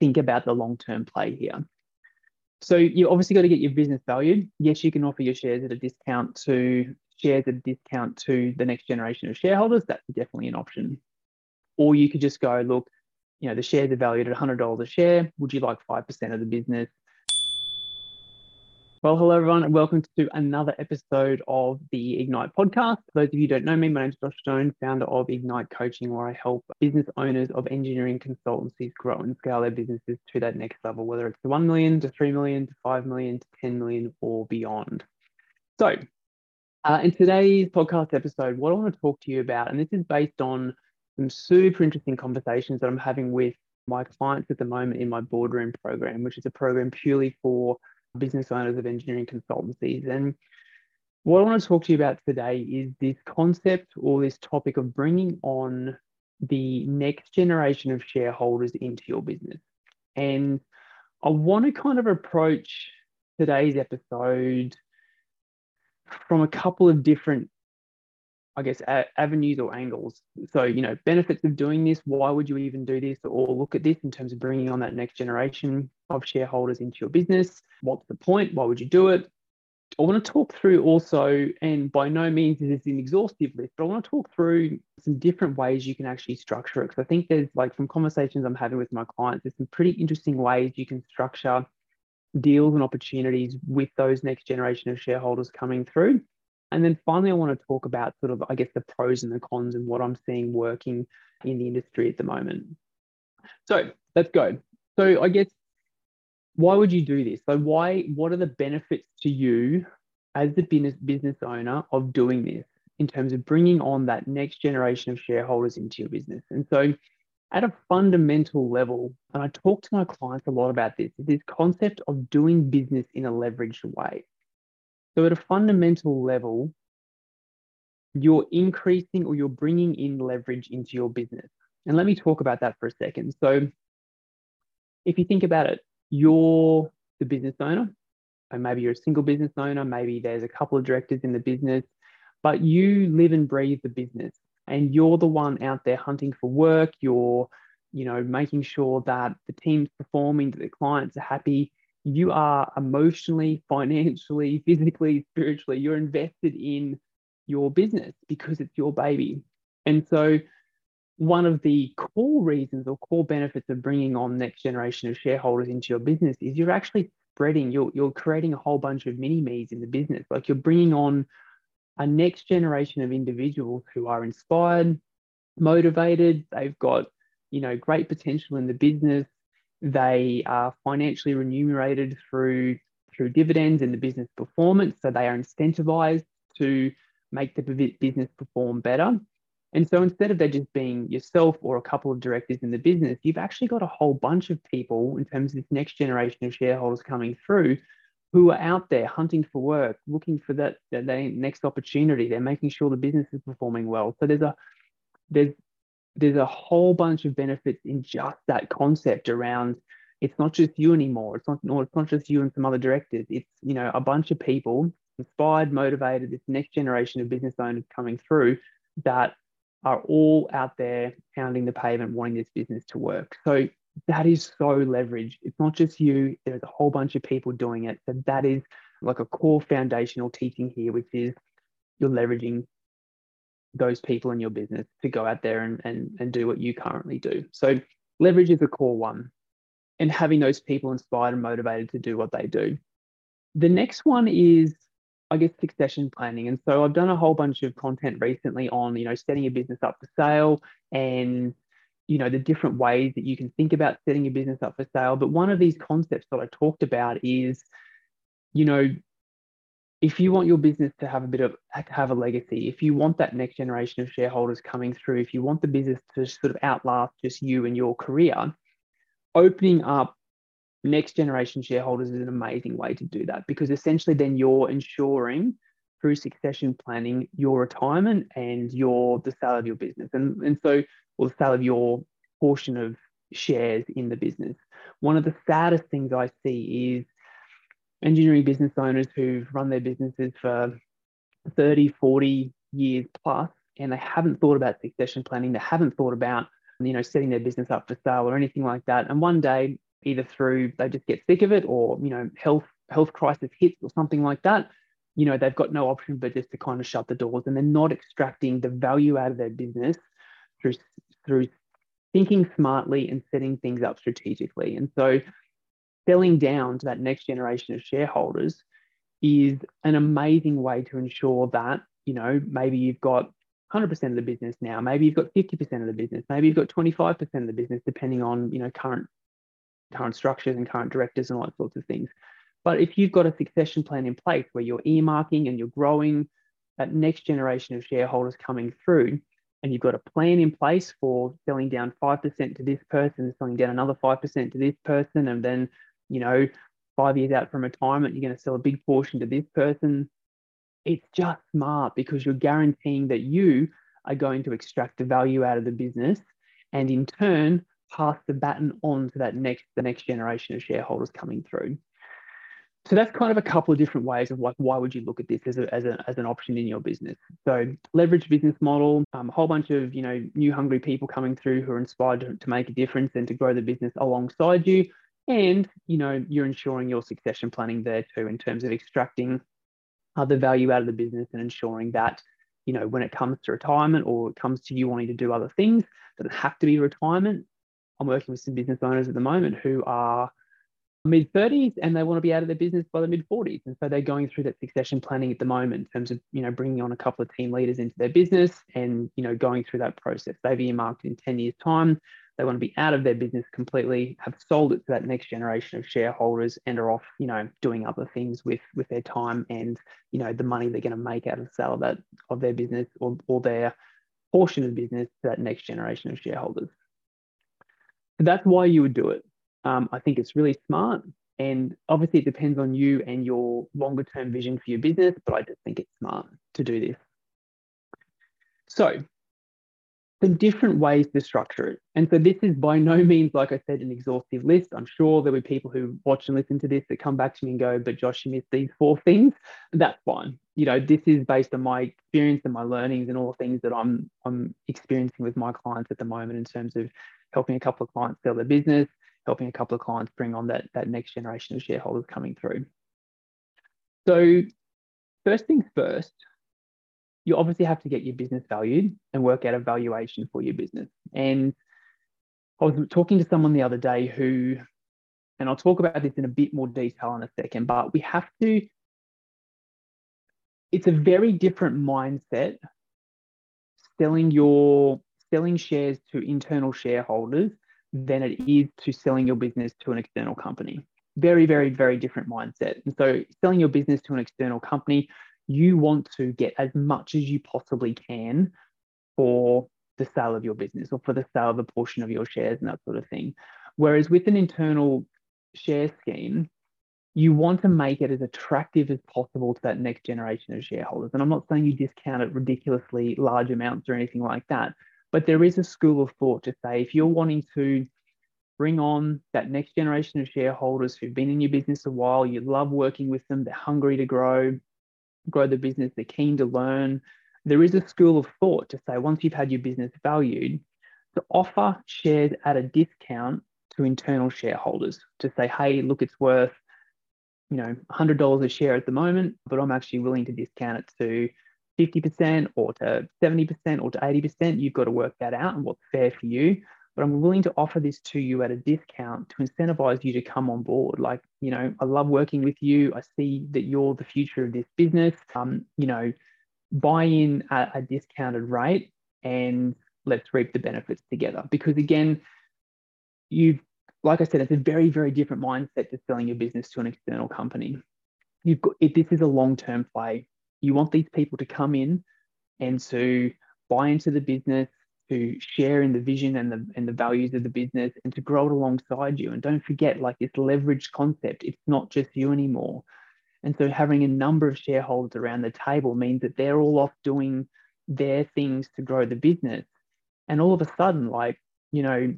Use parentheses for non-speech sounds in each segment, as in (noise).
think about the long term play here. So you obviously got to get your business valued. Yes, you can offer your shares at a discount to shares at a discount to the next generation of shareholders. That's definitely an option. Or you could just go, look, you know, the shares are valued at $100 a share. Would you like 5% of the business? Well, hello everyone, and welcome to another episode of the Ignite podcast. For those of you who don't know me, my name is Josh Stone, founder of Ignite Coaching, where I help business owners of engineering consultancies grow and scale their businesses to that next level, whether it's to 1 million, to 3 million, to 5 million, to 10 million, or beyond. So, uh, in today's podcast episode, what I want to talk to you about, and this is based on some super interesting conversations that I'm having with my clients at the moment in my boardroom program, which is a program purely for business owners of engineering consultancies. And what I want to talk to you about today is this concept or this topic of bringing on the next generation of shareholders into your business. And I want to kind of approach today's episode from a couple of different I guess, avenues or angles. So, you know, benefits of doing this, why would you even do this or look at this in terms of bringing on that next generation of shareholders into your business? What's the point? Why would you do it? I want to talk through also, and by no means is this an exhaustive list, but I want to talk through some different ways you can actually structure it. Because I think there's like from conversations I'm having with my clients, there's some pretty interesting ways you can structure deals and opportunities with those next generation of shareholders coming through and then finally, I want to talk about sort of, I guess, the pros and the cons and what I'm seeing working in the industry at the moment. So let's go. So I guess, why would you do this? So why, what are the benefits to you as the business business owner of doing this in terms of bringing on that next generation of shareholders into your business? And so at a fundamental level, and I talk to my clients a lot about this, this concept of doing business in a leveraged way. So, at a fundamental level, you're increasing or you're bringing in leverage into your business. And let me talk about that for a second. So, if you think about it, you're the business owner, and maybe you're a single business owner, maybe there's a couple of directors in the business, but you live and breathe the business and you're the one out there hunting for work. You're, you know, making sure that the team's performing, that the clients are happy you are emotionally, financially, (laughs) physically, spiritually, you're invested in your business because it's your baby. And so, one of the core reasons or core benefits of bringing on next generation of shareholders into your business is you're actually spreading, you're, you're creating a whole bunch of mini me's in the business. Like you're bringing on a next generation of individuals who are inspired, motivated, they've got, you know, great potential in the business, they are financially remunerated through through dividends and the business performance, so they are incentivized to make the business perform better. And so instead of there just being yourself or a couple of directors in the business, you've actually got a whole bunch of people in terms of this next generation of shareholders coming through who are out there hunting for work, looking for that, that next opportunity. They're making sure the business is performing well. So there's a there's there's a whole bunch of benefits in just that concept around it's not just you anymore. It's not, no, it's not just you and some other directors. It's, you know, a bunch of people inspired, motivated, this next generation of business owners coming through that are all out there pounding the pavement, wanting this business to work. So that is so leveraged. It's not just you, there's a whole bunch of people doing it. So that is like a core foundational teaching here, which is you're leveraging those people in your business to go out there and, and, and do what you currently do. So leverage is a core one and having those people inspired and motivated to do what they do. The next one is, I guess, succession planning. And so I've done a whole bunch of content recently on, you know, setting a business up for sale and, you know, the different ways that you can think about setting a business up for sale. But one of these concepts that I talked about is, you know, if you want your business to have a bit of have a legacy, if you want that next generation of shareholders coming through, if you want the business to sort of outlast just you and your career, opening up next generation shareholders is an amazing way to do that because essentially then you're ensuring through succession planning your retirement and your the sale of your business and and so or the sale of your portion of shares in the business. One of the saddest things I see is engineering business owners who've run their businesses for 30, 40 years plus, and they haven't thought about succession planning. They haven't thought about, you know, setting their business up for sale or anything like that. And one day either through they just get sick of it or, you know, health health crisis hits or something like that, you know, they've got no option but just to kind of shut the doors and they're not extracting the value out of their business through through thinking smartly and setting things up strategically. And so selling down to that next generation of shareholders is an amazing way to ensure that, you know, maybe you've got 100% of the business now, maybe you've got 50% of the business, maybe you've got 25% of the business, depending on, you know, current current structures and current directors and all that sorts of things. But if you've got a succession plan in place where you're earmarking and you're growing that next generation of shareholders coming through, and you've got a plan in place for selling down 5% to this person, selling down another 5% to this person, and then, you know, five years out from retirement, you're going to sell a big portion to this person. It's just smart because you're guaranteeing that you are going to extract the value out of the business and in turn pass the baton on to that next the next generation of shareholders coming through. So that's kind of a couple of different ways of like why would you look at this as, a, as, a, as an option in your business. So leverage business model, um, a whole bunch of you know new hungry people coming through who are inspired to, to make a difference and to grow the business alongside you, and you know you're ensuring your succession planning there too in terms of extracting other value out of the business and ensuring that you know when it comes to retirement or it comes to you wanting to do other things doesn't have to be retirement. I'm working with some business owners at the moment who are mid 30s and they want to be out of their business by the mid 40s. And so they're going through that succession planning at the moment in terms of, you know, bringing on a couple of team leaders into their business and, you know, going through that process. They've earmarked in 10 years time. They want to be out of their business completely, have sold it to that next generation of shareholders and are off, you know, doing other things with with their time and, you know, the money they're going to make out of the sale of that of their business or, or their portion of the business to that next generation of shareholders. That's why you would do it. Um, I think it's really smart. And obviously, it depends on you and your longer term vision for your business, but I just think it's smart to do this. So, some different ways to structure it. And so, this is by no means, like I said, an exhaustive list. I'm sure there'll be people who watch and listen to this that come back to me and go, but Josh, you missed these four things. That's fine. You know, this is based on my experience and my learnings and all the things that I'm, I'm experiencing with my clients at the moment in terms of helping a couple of clients sell their business, helping a couple of clients bring on that, that next generation of shareholders coming through. So, first things first, you obviously have to get your business valued and work out a valuation for your business. And I was talking to someone the other day who, and I'll talk about this in a bit more detail in a second, but we have to, it's a very different mindset selling your selling shares to internal shareholders than it is to selling your business to an external company. Very, very, very different mindset. And so, selling your business to an external company, you want to get as much as you possibly can for the sale of your business or for the sale of a portion of your shares and that sort of thing. Whereas with an internal share scheme, you want to make it as attractive as possible to that next generation of shareholders. And I'm not saying you discount it ridiculously large amounts or anything like that, but there is a school of thought to say if you're wanting to bring on that next generation of shareholders who've been in your business a while, you love working with them, they're hungry to grow, grow the business, they're keen to learn. There is a school of thought to say once you've had your business valued, to offer shares at a discount to internal shareholders to say, hey, look, it's worth, you know, $100 a share at the moment, but I'm actually willing to discount it to 50% or to 70% or to 80%. You've got to work that out and what's fair for you. But I'm willing to offer this to you at a discount to incentivize you to come on board. Like, you know, I love working with you. I see that you're the future of this business. Um, you know, buy in at a discounted rate and let's reap the benefits together. Because again, you've, like I said, it's a very, very different mindset to selling your business to an external company. You've got, this is a long-term play you want these people to come in and to buy into the business, to share in the vision and the and the values of the business and to grow it alongside you. And don't forget, like this leverage concept, it's not just you anymore. And so having a number of shareholders around the table means that they're all off doing their things to grow the business. And all of a sudden, like, you know,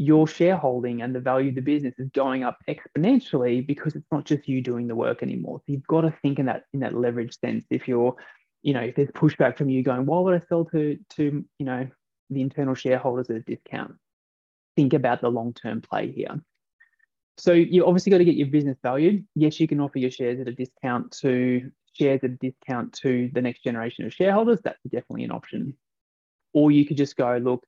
your shareholding and the value of the business is going up exponentially because it's not just you doing the work anymore. So you've got to think in that in that leverage sense. If you're, you know, if there's pushback from you going, why would I sell to to you know the internal shareholders at a discount? Think about the long term play here. So you obviously got to get your business valued. Yes, you can offer your shares at a discount to shares at a discount to the next generation of shareholders. That's definitely an option. Or you could just go, look,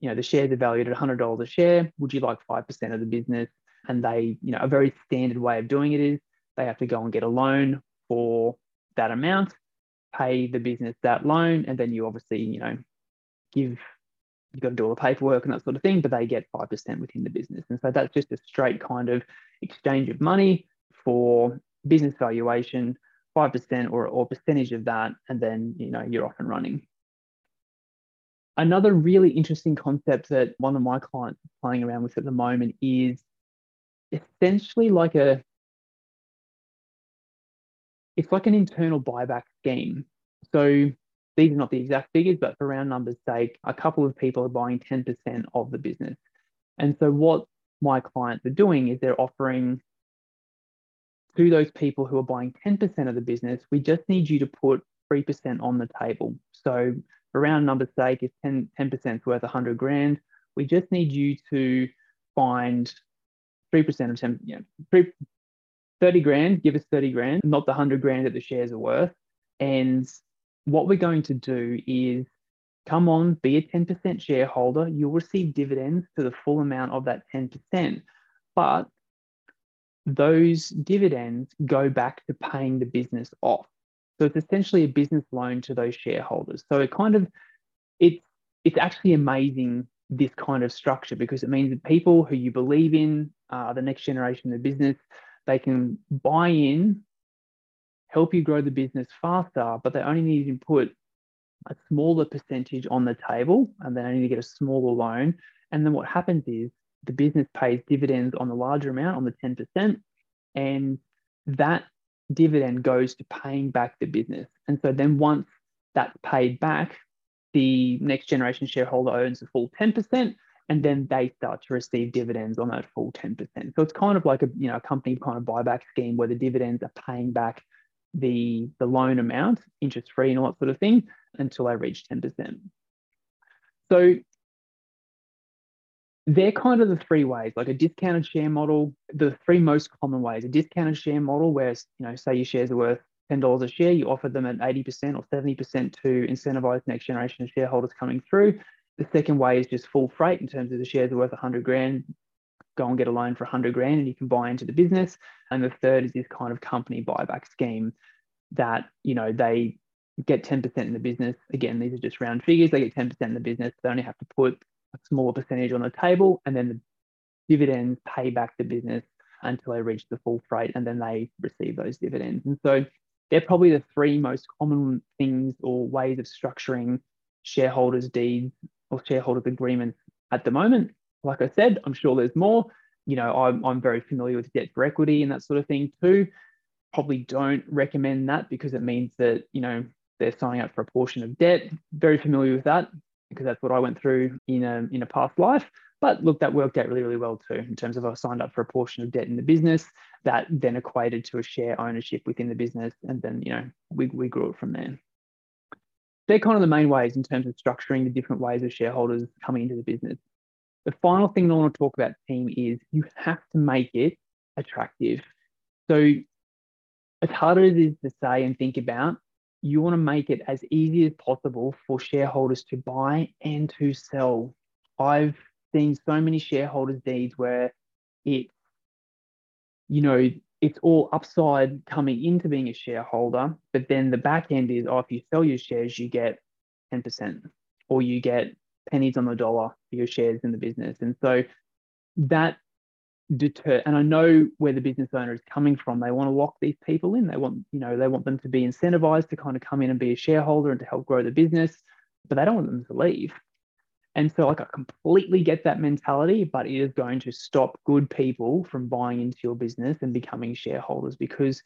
you know, the shares are valued at $100 a share. Would you like 5% of the business? And they, you know, a very standard way of doing it is they have to go and get a loan for that amount, pay the business that loan, and then you obviously, you know, give you've got to do all the paperwork and that sort of thing, but they get 5% within the business. And so that's just a straight kind of exchange of money for business valuation, 5% or, or percentage of that, and then you know you're off and running. Another really interesting concept that one of my clients is playing around with at the moment is essentially like a it's like an internal buyback scheme. So these are not the exact figures, but for round numbers' sake, a couple of people are buying 10% of the business. And so what my clients are doing is they're offering to those people who are buying 10% of the business, we just need you to put 3% on the table. So for round numbers' sake, if 10, 10% worth 100 grand, we just need you to find 3% of 10, you know, 30 grand, give us 30 grand, not the 100 grand that the shares are worth. And what we're going to do is come on, be a 10% shareholder. You'll receive dividends to the full amount of that 10%. But those dividends go back to paying the business off. So it's essentially a business loan to those shareholders. So it kind of it's it's actually amazing this kind of structure because it means that people who you believe in uh, the next generation of business they can buy in help you grow the business faster, but they only need to put a smaller percentage on the table and they only need to get a smaller loan. And then what happens is the business pays dividends on the larger amount, on the 10%, and that dividend goes to paying back the business. And so then once that's paid back, the next generation shareholder owns the full 10%, and then they start to receive dividends on that full 10%. So it's kind of like a you know a company kind of buyback scheme where the dividends are paying back the, the loan amount, interest free and all that sort of thing, until I reach 10%. So they're kind of the three ways, like a discounted share model, the three most common ways. A discounted share model where, you know, say your shares are worth $10 a share, you offer them at 80% or 70% to incentivize next generation of shareholders coming through. The second way is just full freight in terms of the shares are worth 100 grand, go and get a loan for 100 grand and you can buy into the business. And the third is this kind of company buyback scheme that, you know, they get 10% in the business. Again, these are just round figures. They get 10% in the business. They only have to put a smaller percentage on the table and then the dividends pay back the business until they reach the full freight and then they receive those dividends. And so they're probably the three most common things or ways of structuring shareholders' deeds or shareholders' agreements at the moment like I said, I'm sure there's more. You know, I'm, I'm very familiar with debt for equity and that sort of thing too. Probably don't recommend that because it means that, you know, they're signing up for a portion of debt. Very familiar with that because that's what I went through in a, in a past life. But look, that worked out really, really well too, in terms of I signed up for a portion of debt in the business that then equated to a share ownership within the business. And then, you know, we, we grew it from there. They're kind of the main ways in terms of structuring the different ways of shareholders coming into the business. The final thing I want to talk about team is you have to make it attractive. So as hard as it is to say and think about, you want to make it as easy as possible for shareholders to buy and to sell. I've seen so many shareholders deeds where it, you know, it's all upside coming into being a shareholder, but then the back end is, oh, if you sell your shares, you get 10% or you get pennies on the dollar for your shares in the business. And so that deter and I know where the business owner is coming from. They want to lock these people in. They want, you know, they want them to be incentivized to kind of come in and be a shareholder and to help grow the business, but they don't want them to leave. And so like I completely get that mentality, but it is going to stop good people from buying into your business and becoming shareholders because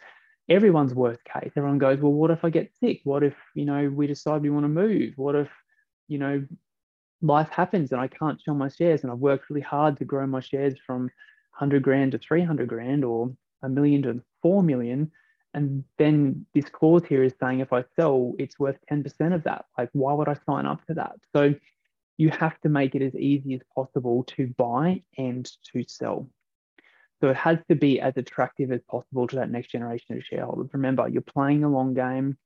everyone's worst case. Everyone goes, well, what if I get sick? What if, you know, we decide we want to move? What if, you know, life happens and I can't sell my shares and I've worked really hard to grow my shares from 100 grand to 300 grand or a million to 4 million. And then this clause here is saying if I sell, it's worth 10% of that. Like, why would I sign up for that? So you have to make it as easy as possible to buy and to sell. So it has to be as attractive as possible to that next generation of shareholders. Remember, you're playing the long game.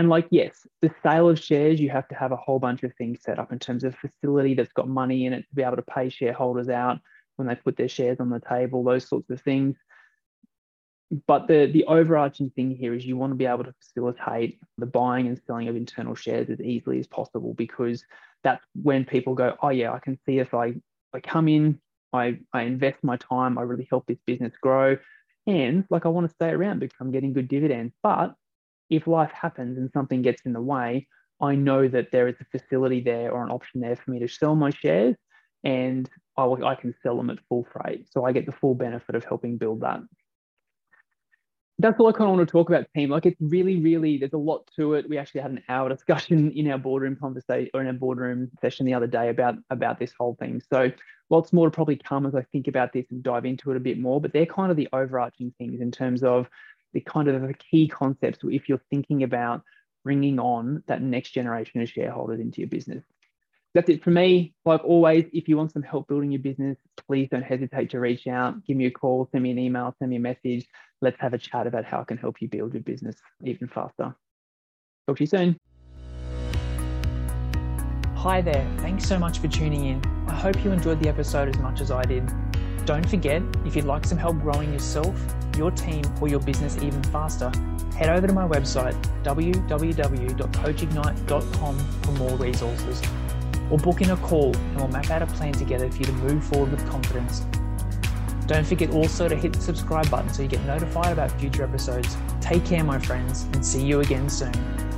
And like, yes, the sale of shares, you have to have a whole bunch of things set up in terms of facility that's got money in it to be able to pay shareholders out when they put their shares on the table, those sorts of things. But the, the overarching thing here is you want to be able to facilitate the buying and selling of internal shares as easily as possible because that's when people go, oh yeah, I can see if I, I come in, I, I invest my time, I really help this business grow. And like I want to stay around because I'm getting good dividends. But if life happens and something gets in the way, I know that there is a facility there or an option there for me to sell my shares and I, I can sell them at full freight. So I get the full benefit of helping build that. That's all I kind of want to talk about, team. Like it's really, really, there's a lot to it. We actually had an hour discussion (laughs) in our boardroom conversation or in our boardroom session the other day about, about this whole thing. So lots more to probably come as I think about this and dive into it a bit more, but they're kind of the overarching things in terms of the kind of key concepts if you're thinking about bringing on that next generation of shareholders into your business. That's it for me. Like always, if you want some help building your business, please don't hesitate to reach out, give me a call, send me an email, send me a message. Let's have a chat about how I can help you build your business even faster. Talk to you soon. Hi there. Thanks so much for tuning in. I hope you enjoyed the episode as much as I did. Don't forget, if you'd like some help growing yourself, your team, or your business even faster, head over to my website, www.coachignite.com for more resources. Or book in a call and we'll map out a plan together for you to move forward with confidence. Don't forget also to hit the subscribe button so you get notified about future episodes. Take care, my friends, and see you again soon.